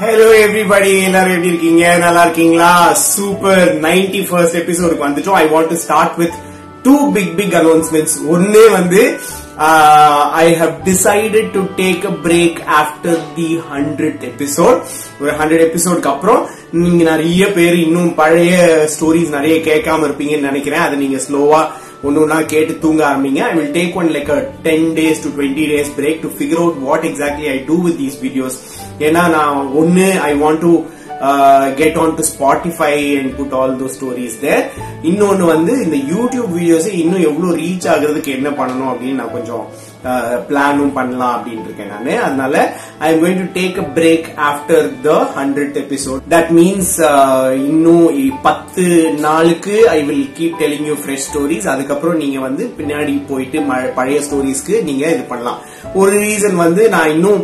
Hello everybody எல்லாரும் எப்படி இருக்கீங்க? நல்லா இருக்கீங்களா? சூப்பர் நைன்டி ஃபர்ஸ்ட் எபிசோடுக்கு வந்துட்டோம். I want to start with two big big announcements ஒன்னு வந்து I have decided to take a break after the hundred episode ஒரு ஹண்ட்ரட் எபிசோடுக்கு அப்புறம் நீங்க நிறைய பேர் இன்னும் பழைய ஸ்டோரிஸ் நிறைய கேட்காம இருப்பீங்கன்னு நினைக்கிறேன். அதை நீங்க ஸ்லோவா ஒன்னு ஒன்னா கேட்டு தூங்க ஆரம்பிங்க. I will take one like ten days to twenty days break to figure out what exactly I do with these videos ஏன்னா நான் ஒன்னு I want to get on to Spotify and put all those stories there இன்னொன்னு வந்து இந்த YouTube videos இன்னும் எவ்வளவு reach ஆகுறதுக்கு என்ன பண்ணணும் அப்படின்னு நான் கொஞ்சம் uh, பிளானும் பண்ணலாம் அப்படின்னு இருக்கேன் நான். அதனால I am going to take a break after the hundred episode that means இன்னும் பத்து நாளுக்கு I will keep telling you fresh stories அதுக்கப்புறம் நீங்க வந்து பின்னாடி போயிட்டு பழைய ஸ்டோரிஸ்க்கு நீங்க இது பண்ணலாம். ஒரு ரீசன் வந்து நான் இன்னும்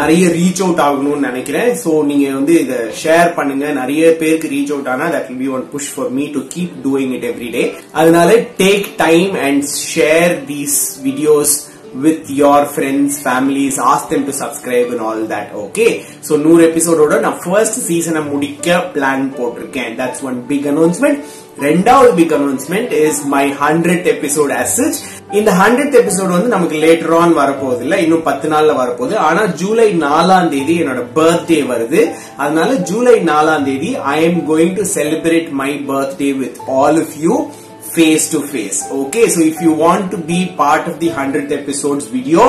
நிறைய ரீச் அவுட் ஆகணும்னு நினைக்கிறேன். சோ நீங்க வந்து இதை ஷேர் பண்ணுங்க. நிறைய பேருக்கு ரீச் அவுட் ஆனா that will be one push for me to keep doing it every day அதனால take time and share these videos with your friends families ask them to subscribe and all okay so நூறு எபிசோடோட நான் first சீசனை முடிக்க plan போட்டிருக்கேன். That's one big announcement ரெண்டாவது big announcement is my hundred episode as such இந்த hundred episode வந்து நமக்கு லேட்டர் ஆன் வரப்போகுது இல்ல? இன்னும் பத்து நாள்ல வரப்போகுது. ஆனா ஜூலை நாலாம் தேதி என்னோட பர்த்டே வருது. அதனால ஜூலை நாலாம் தேதி I am going to celebrate my birthday with all of you face to face. Okay so if you want to be part of the 100th episodes video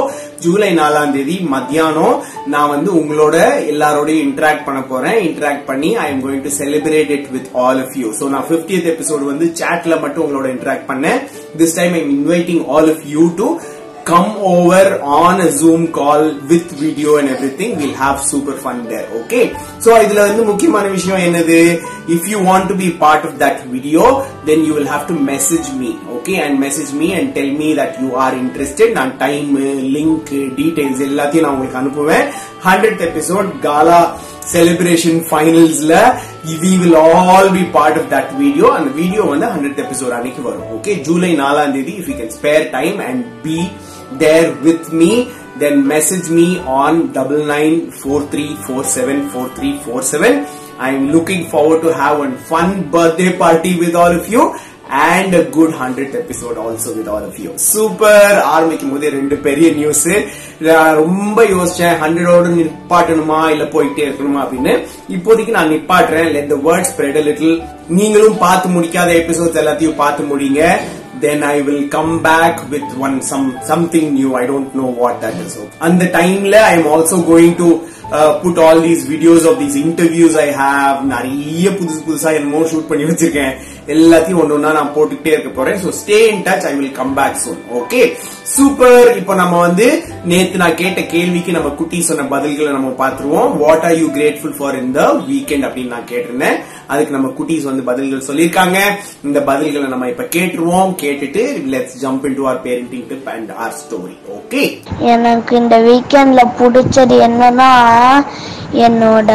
July நாலாம் தேதி மத்தியானம் நான் வந்து உங்களோட எல்லாரோடையும் இன்டராக்ட் பண்ண போறேன். இன்டராக்ட் பண்ணி I am going to celebrate it with all of you so நான் பிப்டியத் எபிசோடு வந்து சாட்ல மட்டும் உங்களோட இன்டராக்ட் பண்ணேன். This time I'm inviting all of you to come over on a zoom call with video and everything. We'll have super fun there okay? So இதுல வந்து முக்கியமான விஷயம் என்னது? If you want to be part of that video then you will have to message me okay and message me and tell me that you are interested நான் time link details எல்லாத்தையும் நான் உங்களுக்கு அனுப்புவேன் hundred episode Kaala celebration ஃபைனல்ஸ்ல we will all be part of that video அந்த video வந்து hundred episode அன்னைக்கு வரும் okay July நாலாம் தேதி if you can spare time and be there with me then message me on double nine four three four seven four three four seven I'm looking forward to have a fun birthday party with all of you and good hundred episode also with all of you super ஆரம்பிக்கும் போதே ரெண்டு பெரிய news ரொம்ப யோசிச்சேன் ஹண்ட்ரடோடு நிப்பாட்டணுமா இல்ல போயிட்டே இருக்கணுமா அப்படின்னு இப்போதைக்கு நான் நிப்பாட்டுறேன் let the word spread little நீங்களும் பார்த்து முடிக்காத எபிசோட்ஸ் எல்லாத்தையும் பார்த்து முடியுங்க then I will come back with one some something new I don't know what that is அந்த டைம்ல I am also going to going to uh, put all these videos of these interviews I have. நிறைய புதுசு புதுசா என்னமோ shoot பண்ணி வச்சிருக்கேன் எல்லாத்தையும் ஒன்று ஒன்றா நான் போட்டுக்கிட்டே இருக்க போறேன். So stay in touch I will come back soon okay super இப்போ நம்ம வந்து நேத்து நான் கேட்ட கேள்விக்கு நம்ம குட்டி சொன்ன பதில்களை நம்ம பார்த்துருவோம். What are you grateful for இந்த வீக்கெண்ட் அப்படின்னு நான் கேட்டிருந்தேன். அதுக்கு நம்ம குட்டீஸ் வந்து பதில்கள் சொல்லியிருக்காங்க. இந்த பதில்களை நம்ம இப்ப கேட்டுருவோம். கேட்டுட்டு let's jump into our parenting tip and our story okay எனக்கு இந்த வீக்கெண்ட்ல பிடிச்சது என்னன்னா என்னோட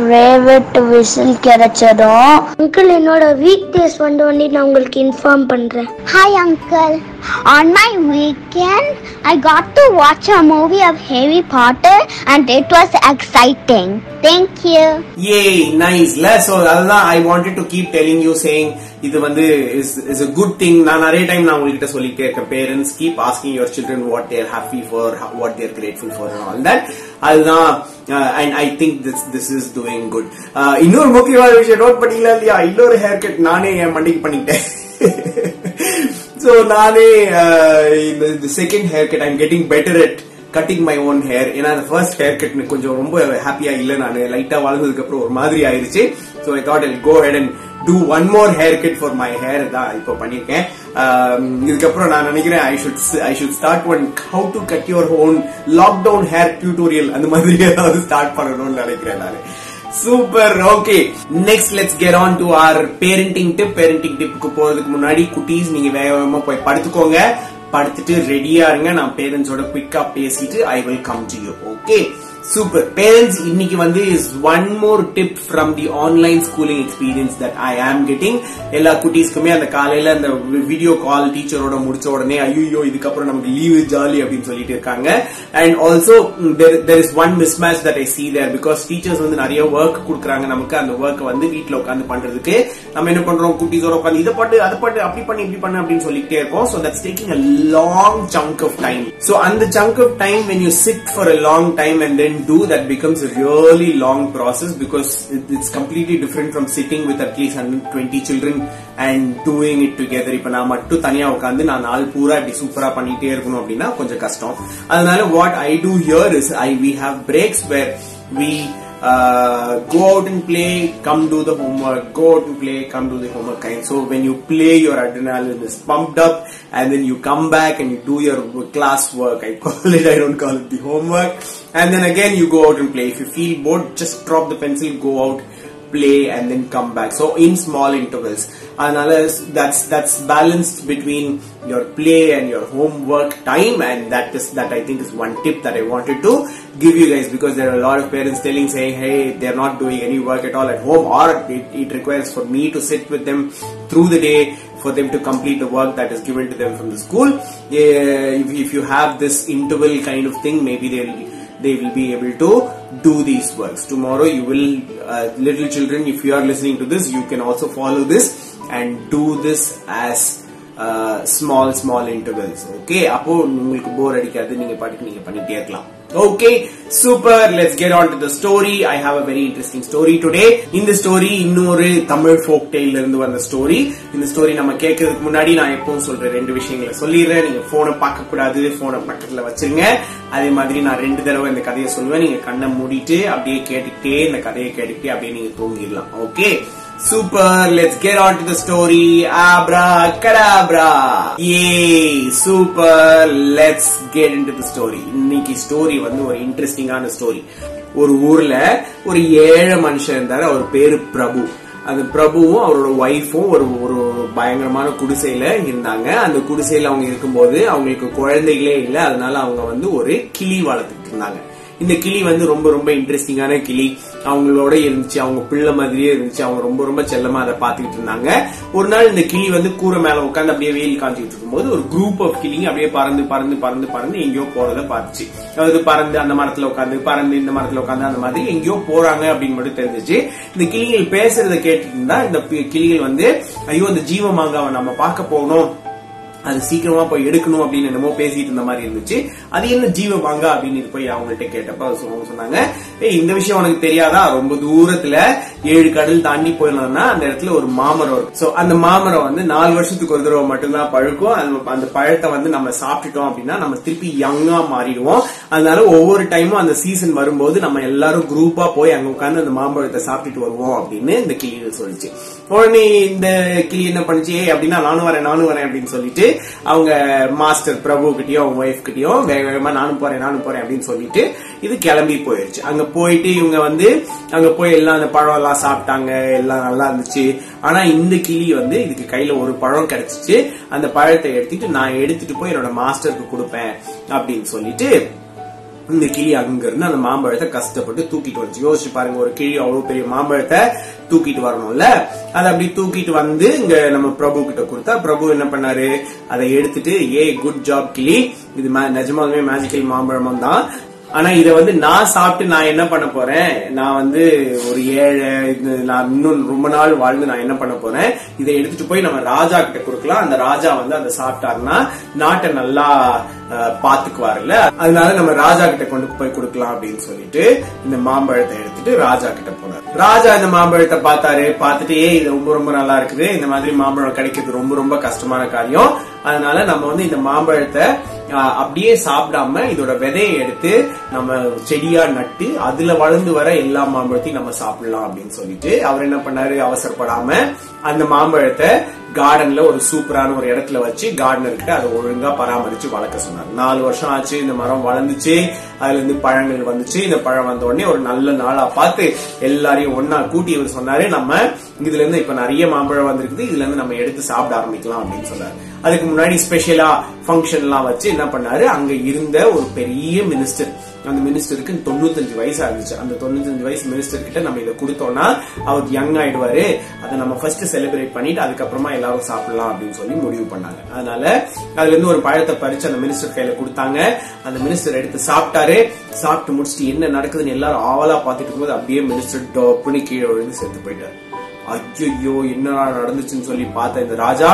ஃபேவரட் விசில் கிடைச்சதும் அங்கிள் என்னோட வீக் டேஸ் வந்த உடனே நான் உங்களுக்கு இன்ஃபார்ம் பண்றேன் Hi, Uncle. On my weekend, I got to watch a movie of Harry Potter and it was exciting. Thank you. ஏ நைஸ்ல சோ அதுதான் I wanted to keep telling you saying இது வந்து is is a good thing நான் நிறைய time நான் உங்ககிட்ட சொல்லிட்டே இருக்கேன் parents keep asking your children what they're happy for what they're grateful for all that அதுதான் and I think this this is doing good இன்னொரு முக்கியமான விஷயம் நோட் பண்ணிக்கலாம் இல்லையா? இன்னொரு ஹேர் கட் நானே என் மண்டிக்கு பண்ணிட்டேன் சோ நானே uh, இந்த second hair cut I'm getting better at cutting my own hair ஏன்னா அந்த ஃபர்ஸ்ட் ஹேர் கட் கொஞ்சம் ரொம்ப ஹாப்பியா இல்ல நான். லைட்டா வளர்ந்ததுக்கு அப்புறம் ஒரு மாதிரி ஆயிருச்சு. So I thought I'll go ahead and do one more hair cut for my hair தான் இப்போ பண்ணிருக்கேன் um, இதுக்கப்புறம் நான் நினைக்கிறேன் I should I should start one how to cut your own lockdown hair tutorial அந்த மாதிரி ஏதாவது ஸ்டார்ட் பண்ணணும்னு நினைக்கிறேன் நான். Super okay next let's get on to our parenting tip parenting டிப்புக்கு போறதுக்கு முன்னாடி குட்டீஸ் நீங்க வேக வேகமா போய் படுத்துக்கோங்க. படுத்துட்டு ரெடியா இருங்க. நான் பேரண்ட்ஸோட குவிக்கா பேசிட்டு I will come to you okay super parents இன்னைக்கு வந்து is one more tip from the online schooling experience that I am getting எல்லா குட்டீஸ்க்குமே அந்த காலையில அந்த வீடியோ கால் டீச்சரோட முடிச்ச உடனே ஐயோ இதுக்கப்புறம் நமக்கு லீவு ஜாலி அப்படின்னு சொல்லிட்டு இருக்காங்க. And also there is one mismatch that I see there because teachers வந்து நிறைய ஒர்க் கொடுக்குறாங்க நமக்கு. அந்த ஒர்க் வந்து வீட்டில் உட்காந்து பண்றதுக்கு. நம்ம என்ன பண்றோம்? குட்டீஸோட உட்காந்து இதை பாட்டு அதை பாட்டு அப்படி பண்ணி இப்படி பண்ணு அப்படின்னு சொல்லிட்டே இருக்கோம் so that's taking a long chunk of time so அந்த chunk of time when you sit for a long time and then do that becomes a really long process because it, it's completely different from sitting with at least 120 children and doing it together இப்ப நான் மட்டும் தனியா உட்காந்து நான் நாள் பூரா இப்படி சூப்பரா பண்ணிட்டே இருக்கணும் அப்படின்னா கொஞ்சம் கஷ்டம் அதனால what I do here is I we have breaks where we uh, go out and play, come do the homework, go out and play, come do the homework kind. So when you play, your adrenaline is pumped up and then you come back and you do your class work. I call it, I don't call it the homework. And then again you go out and play. If you feel bored, just drop the pencil, go out, play and then come back. So in small intervals. Another that's that's balanced between your play and your homework time and that is that I think is one tip that I wanted to give you guys because there are a lot of parents telling saying hey they're not doing any work at all at home or it, it requires for me to sit with them through the day for them to complete the work that is given to them from the school. Yeah, if, if you have this interval kind of thing, maybe they'll they will be able to do these works. Tomorrow you will, uh, little children, if you are listening to this, you can also follow this and do this as small small intervals okay அப்போ உங்களுக்கு bore அடிக்காது நீங்க பாட்டுக்கு நீங்க பண்ணிட்டே இருக்கலாம். Okay super let's get on to story I have have a very interesting story இந்த story இன்னொரு தமிழ் ஃபோக் டெய்ல இருந்து வந்த ஸ்டோரி. இந்த ஸ்டோரி நம்ம கேட்கறதுக்கு முன்னாடி நான் எப்பவும் சொல்ற ரெண்டு விஷயங்களை சொல்லிடுறேன். நீங்க போனை பார்க்க கூடாது, போனை பக்கத்துல வச்சிருங்க. அதே மாதிரி நான் ரெண்டு தடவை இந்த கதையை சொல்லுவேன். நீங்க கண்ணை மூடிட்டு அப்படியே கேட்டுக்கிட்டே இந்த கதையை கேட்டுக்கிட்டே அப்படியே நீங்க தூங்கிடலாம். Okay super let's get on to the story abracadabra A super let's get into the story இன்னைக்கு ஸ்டோரி வந்து ஒரு இன்ட்ரெஸ்டிங்கான ஸ்டோரி ஒரு ஊர்ல ஒரு ஏழை மனுஷன் இருந்தாரு. அவர் பேரு பிரபு. அந்த பிரபுவும் அவரோட ஒய்ஃபும் ஒரு ஒரு பயங்கரமான குடிசையில இருந்தாங்க. அந்த குடிசையில அவங்க இருக்கும்போது அவங்களுக்கு குழந்தைகளே இல்லை. அதனால அவங்க வந்து ஒரு கிளி வளர்த்துட்டு இருந்தாங்க. இந்த கிளி வந்து ரொம்ப ரொம்ப இன்ட்ரெஸ்டிங்கான கிளி. அவங்களோட இருந்துச்சு அவங்க பிள்ளை மாதிரியே இருந்துச்சு அவங்க ரொம்ப ரொம்ப செல்லமா அதை பாத்துக்கிட்டு இருந்தாங்க. ஒரு நாள் இந்த கிளி வந்து கூரை மேல உட்காந்து அப்படியே வெயில் காஞ்சிட்டு இருக்கும்போது ஒரு குரூப் ஆஃப் கிளிங்க அப்படியே பறந்து பறந்து பறந்து பறந்து எங்கேயோ போறத பார்த்துச்சு. அதாவது பறந்து அந்த மரத்துல உட்காந்து பறந்து இந்த மரத்துல உட்காந்து அந்த மாதிரி எங்கேயோ போறாங்க அப்படின்னு மட்டும் தெரிஞ்சிச்சு. இந்த கிளிகள் பேசுறத கேட்டுட்டு இருந்தா இந்த கிளிகள் வந்து ஐயோ இந்த ஜீவ மாங்காவை நம்ம பார்க்க போகணும். அது சீக்கிரமா போய் எடுக்கணும் அப்படின்னு என்னமோ பேசிட்டு இருந்த மாதிரி இருந்துச்சு. அது என்ன ஜீவ மாங்கா அப்படின்னு போய் அவங்கள்ட்ட கேட்டப்ப அவங்க சொன்னாங்க ஏய் இந்த விஷயம் உனக்கு தெரியாதா? ரொம்ப தூரத்துல ஏழு கடல் தாண்டி போயிடலாம்னா அந்த இடத்துல ஒரு மாமரம் இருக்கும். சோ அந்த மாமரம் வந்து நாலு வருஷத்துக்கு ஒரு தடவை மட்டும்தான் பழுக்கும். அந்த பழத்தை வந்து நம்ம சாப்பிட்டுட்டோம் அப்படின்னா நம்ம திருப்பி யங்கா மாறிடுவோம். அதனால ஒவ்வொரு டைமும் அந்த சீசன் வரும்போது நம்ம எல்லாரும் குரூப்பா போய் அங்க உட்காந்து அந்த மாம்பழத்தை சாப்பிட்டுட்டு வருவோம் அப்படின்னு இந்த கிளிகள் சொல்லிச்சு. உடனே இந்த கிளி என்ன பண்ணுச்சு? அப்படின்னா நானும் வரேன் நானும் வரேன் அப்படின்னு சொல்லிட்டு அவங்க மாஸ்டர் பிரபு கிட்டயும் அவங்க ஒய்ஃப் கிட்டயும் வேக வேகமா நானும் போறேன் நானும் போறேன் அப்படின்னு சொல்லிட்டு இது கிளம்பி போயிருச்சு. அங்க போயிட்டு இவங்க வந்து அங்க போய் எல்லாம் அந்த பழம் எல்லாம் சாப்பிட்டாங்க எல்லாம் நல்லா இருந்துச்சு. ஆனா இந்த கிளி வந்து இதுக்கு கையில ஒரு பழம் கிடைச்சிச்சு. அந்த பழத்தை எடுத்துட்டு நான் எடுத்துட்டு போய் என்னோட மாஸ்டருக்கு கொடுப்பேன் அப்படின்னு சொல்லிட்டு இந்த கிளி அங்க இருந்து அந்த மாம்பழத்தை கஷ்டப்பட்டு தூக்கிட்டு வந்துச்சு. யோசிச்சு பாருங்க ஒரு கிளி அவ்வளவு பெரிய மாம்பழத்தை தூக்கிட்டு வரணும்ல? அதை அப்படி தூக்கிட்டு வந்து இங்க நம்ம பிரபு கிட்ட கொடுத்தா பிரபு என்ன பண்ணாரு? அதை எடுத்துட்டு ஏ குட் ஜாப் கிளி. இது நிஜமாலுமே மேஜிக்கல் மாம்பழமும் தான். ஆனா இத வந்து நான் சாப்பிட்டு நான் என்ன பண்ண போறேன்? நான் வந்து ஒரு ஏழை நான் இன்னும் ரொம்ப நாள் வாழ்ந்து நான் என்ன பண்ண போறேன்? இதை எடுத்துட்டு போய் நம்ம ராஜா கிட்ட கொடுக்கலாம். அந்த ராஜா வந்து அதை சாப்பிட்டாருன்னா நாட்டை நல்லா பாத்துக்குவாருல்ல? அதனால நம்ம ராஜா கிட்ட கொண்டு போய் கொடுக்கலாம் அப்படின்னு சொல்லிட்டு இந்த மாம்பழத்தை எடுத்துட்டு ராஜா கிட்ட போனார். ராஜா இந்த மாம்பழத்தை பார்த்தாரு. பார்த்துட்டு ஏ இது ரொம்ப ரொம்ப நல்லா இருக்குது. இந்த மாதிரி மாம்பழம் கிடைக்கிறது ரொம்ப ரொம்ப கஷ்டமான காரியம். அதனால நம்ம வந்து இந்த மாம்பழத்தை அப்படியே சாப்பிடாம இதோட விதையை எடுத்து நம்ம செடியா நட்டு அதுல வளர்ந்து வர எல்லா மாம்பழத்தையும் நம்ம சாப்பிடலாம் அப்படின்னு சொல்லிட்டு அவர் என்ன பண்ணாரு? அவசரப்படாம அந்த மாம்பழத்தை கார்டன்ல ஒரு சூப்பரான ஒரு இடத்துல வச்சு கார்டனர்கிட்ட அதை ஒழுங்கா பராமரிச்சு வளர்க்க சொன்னார். நாலு வருஷம் ஆச்சு இந்த மரம் வளர்ந்துச்சு அதுல இருந்து பழங்கள் வந்துச்சு. இந்த பழம் வந்த உடனே ஒரு நல்ல நாளா பார்த்து எல்லாரையும் ஒன்னா கூட்டி இவர் சொன்னாரு நம்ம இதுல இருந்து இப்ப நிறைய மாம்பழம் வந்திருக்குது இதுல இருந்து நம்ம எடுத்து சாப்பிட ஆரம்பிக்கலாம் அப்படின்னு சொன்னாரு. அதுக்கு முன்னாடி ஸ்பெஷலா ஃபங்க்ஷன் எல்லாம் வச்சு என்ன பண்ணாரு? அங்க இருந்த ஒரு பெரிய மினிஸ்டர் அந்த மினிஸ்டருக்கு தொண்ணூத்தஞ்சு வயசு ஆகுச்சு அந்த தொண்ணூத்தஞ்சு வயசு மினிஸ்டர் கிட்ட நம்ம இதை கொடுத்தோம்னா அவர் யங் ஆயிடுவாரு. அதை நம்ம ஃபர்ஸ்ட் செலிப்ரேட் பண்ணிட்டு அதுக்கப்புறமா எல்லாரும் சாப்பிடலாம் அப்படின்னு சொல்லி முடிவு பண்ணாங்க. அதனால அதுல இருந்து ஒரு பழத்தை பறிச்சு அந்த மினிஸ்டர் கையில கொடுத்தாங்க. அந்த மினிஸ்டர் எடுத்து சாப்பிட்டாரு. சாப்பிட்டு முடிச்சுட்டு என்ன நடக்குதுன்னு எல்லாரும் ஆவலா பாத்துட்டு இருக்கும்போது அப்படியே மினிஸ்டர் டோப்புன்னு கீழே விழுந்து செத்து போயிட்டாரு. ஐயோ என்ன நடந்துச்சுன்னு சொல்லி பார்த்த இந்த ராஜா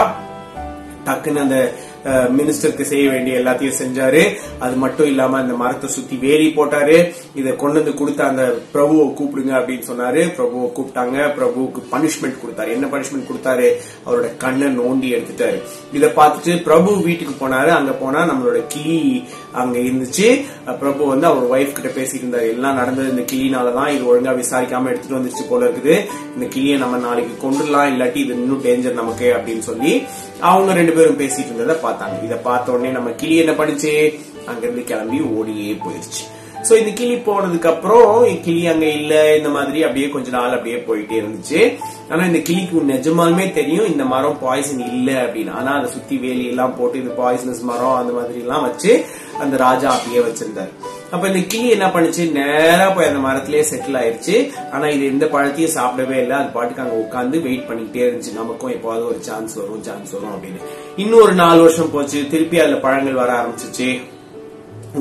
டக்குன்னு அந்த மினிஸ்டருக்கு செய்ய வேண்டிய எல்லாத்தையும் செஞ்சாரு. அது மட்டும் இல்லாம அந்த மரத்தை சுத்தி வேலி போட்டாரு. இதை கொண்டு வந்து கொடுத்த அந்த பிரபுவை கூப்பிடுங்க அப்படின்னு சொன்னாரு. பிரபுவை கூப்பிட்டாங்க. பிரபுவுக்கு பனிஷ்மெண்ட் கொடுத்தாரு. என்ன பனிஷ்மெண்ட் கொடுத்தாரு? அவரோட கண்ணை நோண்டி எடுத்துட்டாரு. இதை பார்த்துட்டு பிரபு வீட்டுக்கு போனாரு. அங்க போனா நம்மளோட கிளி அங்க இருந்துச்சு. பிரபு வந்து அவர் ஒய்ஃப் கிட்ட பேசிட்டு இருந்தாரு எல்லாம் நடந்தது இந்த கிளினாலதான். இது ஒழுங்கா விசாரிக்காம எடுத்துட்டு வந்துருச்சு போல இருக்குது. இந்த கிளியை நம்ம நாளைக்கு கொண்டுடலாம். இல்லாட்டி இது இன்னும் டேஞ்சர் நமக்கு அப்படின்னு சொல்லி அவங்க ரெண்டு பேரும் பேசிட்டு இருந்ததை பார்த்தாங்க. இதை பார்த்த உடனே நம்ம கிளி என்ன பண்ணுச்சு? அங்கிருந்து கிளம்பி ஓடியே போயிருச்சு. சோ இந்த கிளி போனதுக்கு அப்புறம் கிளி அங்க இல்ல? இந்த மாதிரி அப்படியே கொஞ்ச நாள் அப்படியே போயிட்டே இருந்துச்சு. ஆனா இந்த கிளிக்கு நிஜமாலுமே தெரியும் இந்த மரம் பாய்சன் இல்ல அப்படின்னு. ஆனா அதை சுத்தி வேலி எல்லாம் போட்டு இது பாய்சனஸ் மரம் அந்த மாதிரி எல்லாம் வச்சு அந்த ராஜா அப்படியே வச்சிருந்தாரு. அப்ப இந்த கிளி என்ன பண்ணுச்சு? நேரா போய் அந்த மரத்திலேயே செட்டில் ஆயிருச்சு. ஆனா இது எந்த பழத்தையும் சாப்பிடவே இல்லை. அது பாட்டுக்கு அங்க உட்காந்து வெயிட் பண்ணிக்கிட்டே இருந்துச்சு. நமக்கும் எப்பாவது ஒரு சான்ஸ் வரும் சான்ஸ் வரும் அப்படின்னு. இன்னும் ஒரு நாலு வருஷம் போச்சு. திருப்பி அதுல பழங்கள் வர ஆரம்பிச்சிச்சு.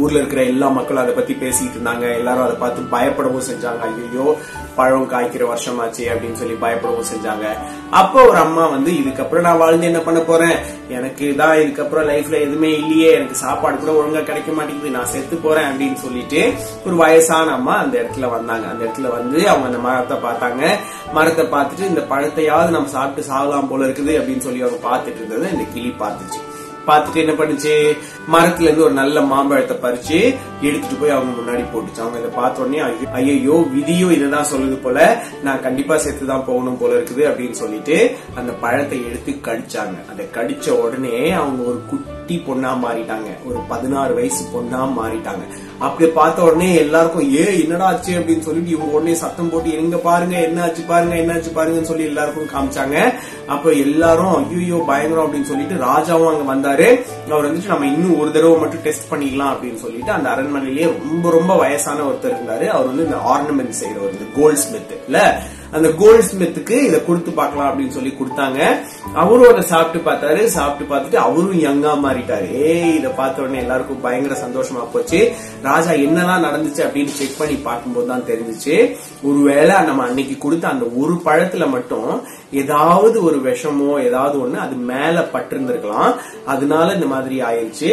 ஊர்ல இருக்கிற எல்லா மக்களும் அதை பத்தி பேசிட்டு இருந்தாங்க. எல்லாரும் அதை பார்த்து பயப்படவும் செஞ்சாங்க. ஐயோ பழம் காய்க்கிற வருஷமாச்சு அப்படின்னு சொல்லி பயப்படவும் செஞ்சாங்க. அப்போ ஒரு அம்மா வந்து இதுக்கப்புறம் நான் வாழ்ந்து என்ன பண்ண போறேன்? எனக்கு தான் இதுக்கப்புறம் லைஃப்ல எதுவுமே இல்லையே. எனக்கு சாப்பாடு கூட ஒழுங்கா கிடைக்க மாட்டேங்குது. நான் செத்து போறேன் அப்படின்னு சொல்லிட்டு ஒரு வயசான அம்மா அந்த இடத்துல வந்தாங்க. அந்த இடத்துல வந்து அவங்க அந்த மரத்தை பார்த்தாங்க. மரத்தை பார்த்துட்டு இந்த பழத்தையாவது நம்ம சாப்பிட்டு சாகலாம் போல இருக்குது அப்படின்னு சொல்லி அவங்க பார்த்துட்டு இருந்தது இந்த கிளி பார்த்துச்சு. பார்த்துட்டு என்ன பண்ணுச்சு? மரத்துல இருந்து ஒரு நல்ல மாம்பழத்தை பறிச்சு எடுத்துட்டு போய் அவங்க முன்னாடி போட்டுச்சு. அவங்க இதை பார்த்த உடனே ஐயோ விதியும் இதுதான் சொல்லுது போல நான் கண்டிப்பா செத்து தான் போகணும் போல இருக்குது அப்படின்னு சொல்லிட்டு அந்த பழத்தை எடுத்து கடிச்சாங்க. அதை கடிச்ச உடனே அவங்க ஒரு குட்டி குட்டி பொண்ணா மாறிட்டாங்க. ஒரு பதினாறு வயசு பொண்ணா மாறிட்டாங்க. அப்படி பார்த்த உடனே எல்லாருக்கும் ஏ என்னடா ஆச்சு? அப்படின்னு சொல்லிட்டு இவங்க உடனே சத்தம் போட்டு எங்க பாருங்க என்ன ஆச்சு பாருங்க என்ன ஆச்சு பாருங்கன்னு சொல்லி எல்லாருக்கும் காமிச்சாங்க. அப்ப எல்லாரும் ஐயோ பயங்கரம் அப்படின்னு சொல்லிட்டு ராஜாவும் அங்க வந்தாரு. அவர் வந்துட்டு நம்ம இன்னும் ஒரு தடவை மட்டும் டெஸ்ட் பண்ணிக்கலாம் அப்படின்னு சொல்லிட்டு அந்த அரண்மனையிலேயே ரொம்ப ரொம்ப வயசான ஒருத்தர் இருந்தாரு. அவர் வந்து இந்த ஆர்னமெண்ட் செய்யறவர் கோல்ட் ஸ்மித் இல்ல அந்த கோல்ட் ஸ்மித்துக்கு இதை கொடுத்து பார்க்கலாம் அப்படின்னு சொல்லி கொடுத்தாங்க. அவரும் அதை சாப்பிட்டு பார்த்தாரு. சாப்பிட்டு பார்த்துட்டு அவரும் யங்கா மாறிட்டாரு. ஏய் இதை பார்த்த உடனே எல்லாருக்கும் பயங்கர சந்தோஷமா போச்சு. ராஜா என்னெல்லாம் நடந்துச்சு அப்படின்னு செக் பண்ணி பார்க்கும்போது தான் தெரிஞ்சிச்சு. ஒருவேளை நம்ம அன்னைக்கு கொடுத்த அந்த ஒரு பழத்துல மட்டும் ஏதாவது ஒரு விஷமோ ஏதாவது ஒண்ணு அது மேல பட்டிருந்திருக்கலாம். அதனால இந்த மாதிரி ஆயிடுச்சு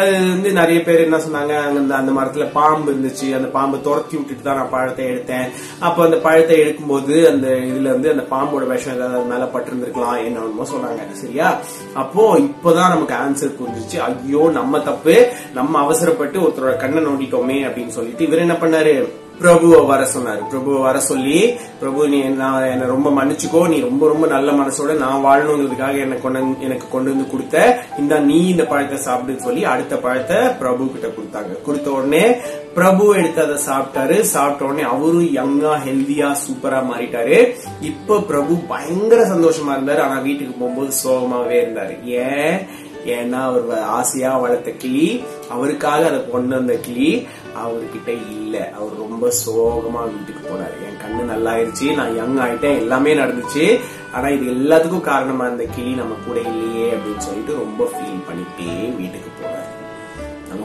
அது வந்து நிறைய பேர் என்ன சொன்னாங்க அந்த அந்த மரத்துல பாம்பு இருந்துச்சு. அந்த பாம்பை துரத்தி விட்டுட்டு தான் நான் பழத்தை எடுத்தேன். அப்ப அந்த பழத்தை எடுக்கும்போது அந்த இதுல இருந்து அந்த பாம்போட விஷம் ஏதாவது மேல பட்டிருந்திருக்கலாம் என்னமோ சொன்னாங்க. சரியா? அப்போ இப்பதான் நமக்கு ஆன்சர் புரிஞ்சிச்சு. ஐயோ நம்ம தப்பு. நம்ம அவசரப்பட்டு ஒருத்தரோட கண்ணை நோண்டிட்டோமே அப்படின்னு சொல்லிட்டு இவர் என்ன பண்ணாரு? பிரபுவை வர சொன்னாரு. பிரபுவை வர சொல்லி பிரபு நீ என்ன என்ன ரொம்ப மன்னிச்சுக்கோ. நீ ரொம்ப ரொம்ப நல்ல மனசோட நான் வாழணுங்கிறதுக்காக என்னை கொண்டு வந்து- எனக்கு கொண்டு வந்து கொடுத்த. இந்த நீ இந்த பழத்தை சாப்பிடுன்னு சொல்லி அடுத்த பழத்தை பிரபு கிட்ட கொடுத்தாங்க. கொடுத்த உடனே பிரபு எடுத்து அதை சாப்பிட்டாரு. சாப்பிட்ட உடனே அவரும் யங்கா ஹெல்தியா சூப்பரா மாறிட்டாரு. இப்ப பிரபு பயங்கர சந்தோஷமா இருந்தாரு. ஆனா வீட்டுக்கு போகும்போது சோகமாவே இருந்தாரு. ஏன்? ஏன்னா அவர் வ- ஆசையா வளர்த்த கிளி. அவருக்காக அதை கொண்டு வந்த கிளி அவர்கிட்ட இல்ல. அவர் ரொம்ப சோகமா வீட்டுக்கு போனாரு. என் கண்ணு நல்லாயிருச்சு நான் யங் ஆயிட்டேன். எல்லாமே நடந்துச்சு. ஆனா இது எல்லாத்துக்கும் காரணமா இந்த கிளி நம்ம கூட இல்லையே அப்படின்னு சொல்லிட்டு ரொம்ப ஃபீல் பண்ணிட்டே வீட்டுக்கு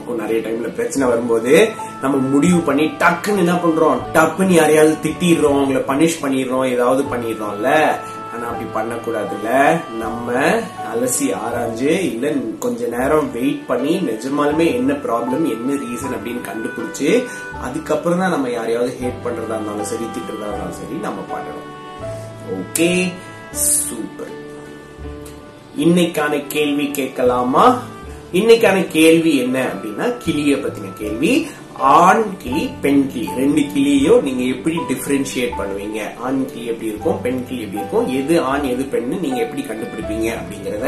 போனாரு நமக்கும் நிறைய டைம்ல பிரச்சனை வரும்போது நம்ம முடிவு பண்ணி டக்குன்னு என்ன பண்றோம்? டக்குன்னு யாரையாவது திட்டிடுறோம் அவங்கள பனிஷ் பண்ணிடுறோம் ஏதாவது பண்ணிடுறோம்ல. ஆனா அப்படி பண்ணக்கூடாதுல்ல. நம்ம அலசி ஆராய்ஞ்சு இல்ல கொஞ்ச நேரம் வெயிட் பண்ணி நிஜமாலுமே என்ன ப்ராப்ளம் என்ன ரீசன் அப்படின்னு கண்டுபிடிச்சு அதுக்கப்புறம் தான் நம்ம யாரையாவது ஹேட் பண்றதா இருந்தாலும் சரி திட்டுறதா இருந்தாலும் சரி நம்ம பண்ணணும். ஓகே சூப்பர் இன்னைக்கான கேள்வி கேட்கலாமா? இன்னைக்கான கேள்வி என்ன அப்படின்னா கிளிய பத்தின கேள்வி. ஆண் கிளி பெண் கிளி. ரெண்டு கிளியையும் நீங்க எப்படி டிஃபரன்ஷியேட் பண்ணுவீங்க? ஆண் கிளி எப்படி இருக்கும் பெண் கிளி எப்படி இருக்கும்? எது ஆண் எது பெண்ணு நீங்க எப்படி கண்டுபிடிப்பீங்க அப்படிங்கறத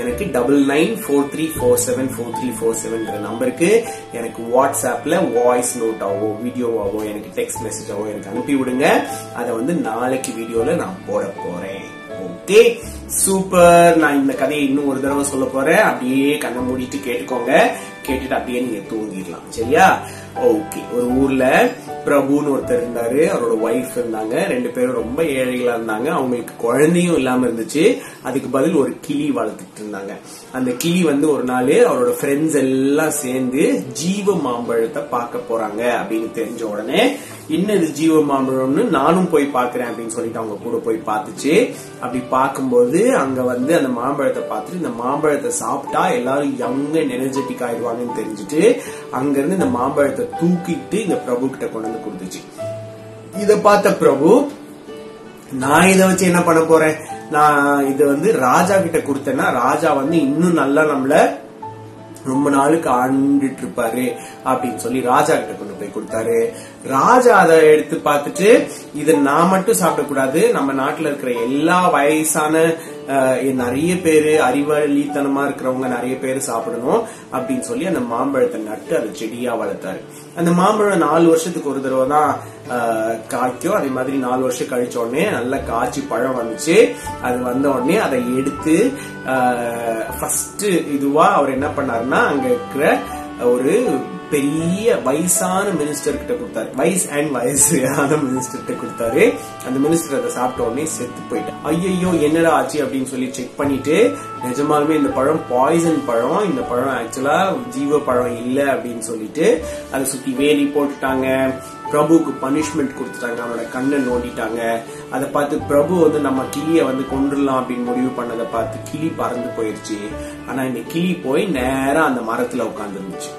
எனக்கு double nine four three four seven four three four seven நம்பருக்கு எனக்கு வாட்ஸ்அப்ல வாய்ஸ் நோட்டாவோ வீடியோவாவோ எனக்கு டெக்ஸ்ட் மெசேஜாவோ எனக்கு அனுப்பி விடுங்க அதை வந்து நாளைக்கு வீடியோல நான் போட போறேன். ஓகே சூப்பர் நான் இந்த கதையை இன்னும் ஒரு தடவை சொல்ல போறேன். அப்படியே கண்ணை மூடிட்டு கேட்டுக்கோங்க. கேட்டுட்டு அப்படியே நீங்க தூங்கிடலாம். சரியா? ஓகே ஒரு ஊர்ல பிரபுன்னு ஒருத்தர் இருந்தாரு. அவரோட ஒய்ஃப் இருந்தாங்க. ரெண்டு பேரும் ரொம்ப ஏழைகளா இருந்தாங்க. அவங்களுக்கு குழந்தையும் இல்லாம இருந்துச்சு. அதுக்கு பதில் ஒரு கிளி வளர்த்துட்டு இருந்தாங்க. அந்த கிளி வந்து ஒரு நாள் அவரோட ஃப்ரெண்ட்ஸ் எல்லாம் சேர்ந்து ஜீவ மாம்பழத்தை பார்க்க போறாங்க அப்படின்னு தெரிஞ்ச உடனே இன்னது ஜீவ மாம்பழம்னு நானும் போய் பாக்குறேன் அப்படின்னு சொல்லிட்டு அவங்க கூட போய் பார்த்துச்சு. அப்படி பார்க்கும்போது அங்க வந்து அந்த மாம்பழத்தை பார்த்துட்டு இந்த மாம்பழத்தை சாப்பிட்டா எல்லாரும் யங்க எனர்ஜெட்டிக் ஆயிடுவாங்கன்னு தெரிஞ்சுட்டு அங்க இருந்து இந்த மாம்பழத்தை தூக்கிட்டு இந்த பிரபு கிட்ட கொண்டு வந்து கொடுத்துச்சு. இத பார்த்த பிரபு நான் இதை வச்சு என்ன பண்ண போறேன்? நான் இதை வந்து ராஜா கிட்ட கொடுத்தேன்னா ராஜா வந்து இன்னும் நல்லா நம்மள ரொம்ப நாளுக்கு ஆண்டுட்டு இருப்பாரு அப்படின்னு சொல்லி ராஜா கிட்ட கொண்டு போய் கொடுத்தாரு. ராஜா அதை எடுத்து பார்த்துட்டு இதை நான் மட்டும் சாப்பிடக்கூடாது. நம்ம நாட்டுல இருக்கிற எல்லா வயசான நிறைய பேர் அறிவாளித்தனமா இருக்கிறவங்க நிறைய பேர் சாப்பிடணும் அப்படின்னு சொல்லி அந்த மாம்பழத்தை நட்டு அதை செடியா வளர்த்தாரு. அந்த மாம்பழம் நாலு வருஷத்துக்கு ஒரு தடவை தான் காய்க்கும். அதே மாதிரி நாலு வருஷம் கழிச்ச உடனே நல்ல காய்ச்சி பழம் வந்துச்சு. அது வந்த உடனே அதை எடுத்து ஃபர்ஸ்ட் இதுவா அவர் என்ன பண்ணாருன்னா அங்க இருக்கிற ஒரு பெரிய வயசான மினிஸ்டர் கிட்ட கொடுத்தாரு. வயஸ் அண்ட் வயசான மினிஸ்டர் கிட்ட கொடுத்தாரு. அந்த மினிஸ்டர் அதை சாப்பிட்ட உடனே செத்து போயிட்டார் ஐயோ என்னடா ஆச்சு? அப்படின்னு சொல்லி செக் பண்ணிட்டு நிஜமாலுமே இந்த பழம் பாய்சன் பழம். இந்த பழம் ஆக்சுவலா ஜீவ பழம் இல்ல அப்படின்னு சொல்லிட்டு அதை சுத்தி வேலி போட்டுட்டாங்க. பிரபுவுக்கு பனிஷ்மெண்ட் கொடுத்துட்டாங்க. அவனோட கண்ணை நோண்டிட்டாங்க. அதை பார்த்து பிரபு வந்து நம்ம கிளிய வந்து கொண்டுடலாம் அப்படின்னு முடிவு பண்ணதை பார்த்து கிளி பறந்து போயிருச்சு. ஆனா இந்த கிளி போய் நேரம் அந்த மரத்துல உட்காந்துருந்துச்சு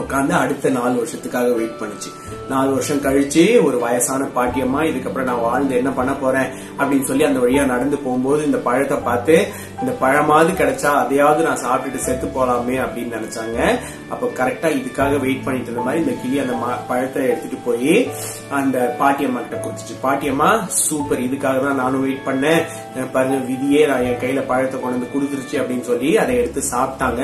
உட்காந்து அடுத்த நாலு வருஷத்துக்காக வெயிட் பண்ணுச்சு. நாலு வருஷம் கழிச்சு ஒரு வயசான பாட்டியம்மா இதுக்கப்புறம் நான் வாழ்ந்து என்ன பண்ண போறேன் அப்படின்னு சொல்லி அந்த வழியா நடந்து போகும்போது இந்த பழத்தை பார்த்து இந்த பழமாவது கிடைச்சா அதையாவது நான் சாப்பிட்டுட்டு செத்து போலாமே அப்படின்னு நினைச்சாங்க. அப்போ கரெக்டா இதுக்காக வெயிட் பண்ணிட்டு இருந்த மாதிரி இந்த கிளி அந்த பழத்தை எடுத்துட்டு போய் அந்த பாட்டியம்மா கிட்ட கொடுத்துச்சு. பாட்டியம்மா சூப்பர் இதுக்காக தான் நானும் வெயிட் பண்ணேன். பாருங்க விதியே நான் என் கையில பழத்தை கொண்டு வந்து கொடுத்துருச்சு அப்படின்னு சொல்லி அதை எடுத்து சாப்பிட்டாங்க.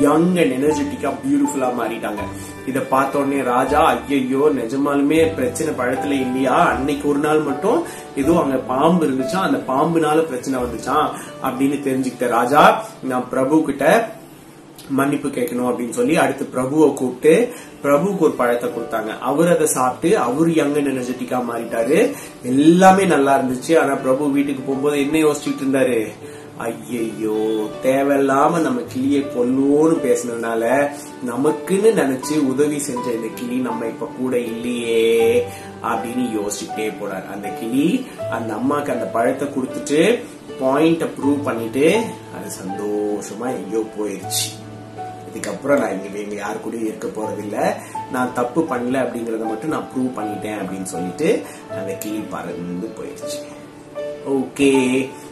யங் அண்ட் எனர்ஜெட்டிக்கா பியூட்டிஃபுல்லா மாறிட்டாங்க. இத பார்த்த உடனே ராஜா ஐயையோ நிஜமாலுமே பிரச்சனை பழத்துல இல்லையா? அன்னைக்கு ஒரு நாள் மட்டும் ஏதோ அங்க பாம்பு இருந்துச்சா? அந்த பாம்புனால பிரச்சனை வந்துச்சான் அப்படின்னு தெரிஞ்சுக்கிட்ட ராஜா நான் பிரபு கிட்ட மன்னிப்பு கேட்கணும் அப்படின்னு சொல்லி அடுத்து பிரபுவை கூப்பிட்டு பிரபுவுக்கு ஒரு பழத்தை கொடுத்தாங்க. அவர் அதை சாப்பிட்டு அவர் யங் அண்ட் எனர்ஜெட்டிக்கா மாறிட்டாரு. எல்லாமே நல்லா இருந்துச்சு. ஆனா பிரபு வீட்டுக்கு போகும்போது என்ன யோசிச்சுட்டு இருந்தாரு? ஐயையோ தேவையில்லாம நம்ம கிளியை கொல்லுவோன்னு பேசுனதுனால நமக்குன்னு நினைச்சு உதவி செஞ்ச இந்த கிளி நம்ம இப்ப கூட இல்லையே அப்படின்னு யோசிச்சுட்டே போறாரு. அந்த கிளி அந்த அம்மாக்கு அந்த பழத்தை கொடுத்துட்டு பாயிண்ட ப்ரூவ் பண்ணிட்டு அது சந்தோஷமா எங்கேயோ போயிருச்சு. இதுக்கப்புறம் நான் இங்க எங்க யாரு கூடயும் இருக்க போறதில்ல. நான் தப்பு பண்ணல அப்படிங்கறத மட்டும் நான் ப்ரூவ் பண்ணிட்டேன் அப்படின்னு சொல்லிட்டு அந்த கிளி பறந்து போயிடுச்சு ஓகே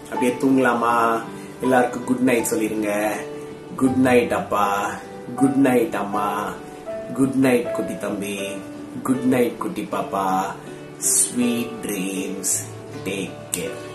அப்படியே தூங்கலாமா? எல்லாருக்கும் குட் நைட் சொல்லிருங்க. குட் நைட் அப்பா. குட் நைட் அம்மா. குட் நைட் குட்டி தம்பி. குட் நைட் குட்டி பாப்பா. Sweet dreams take care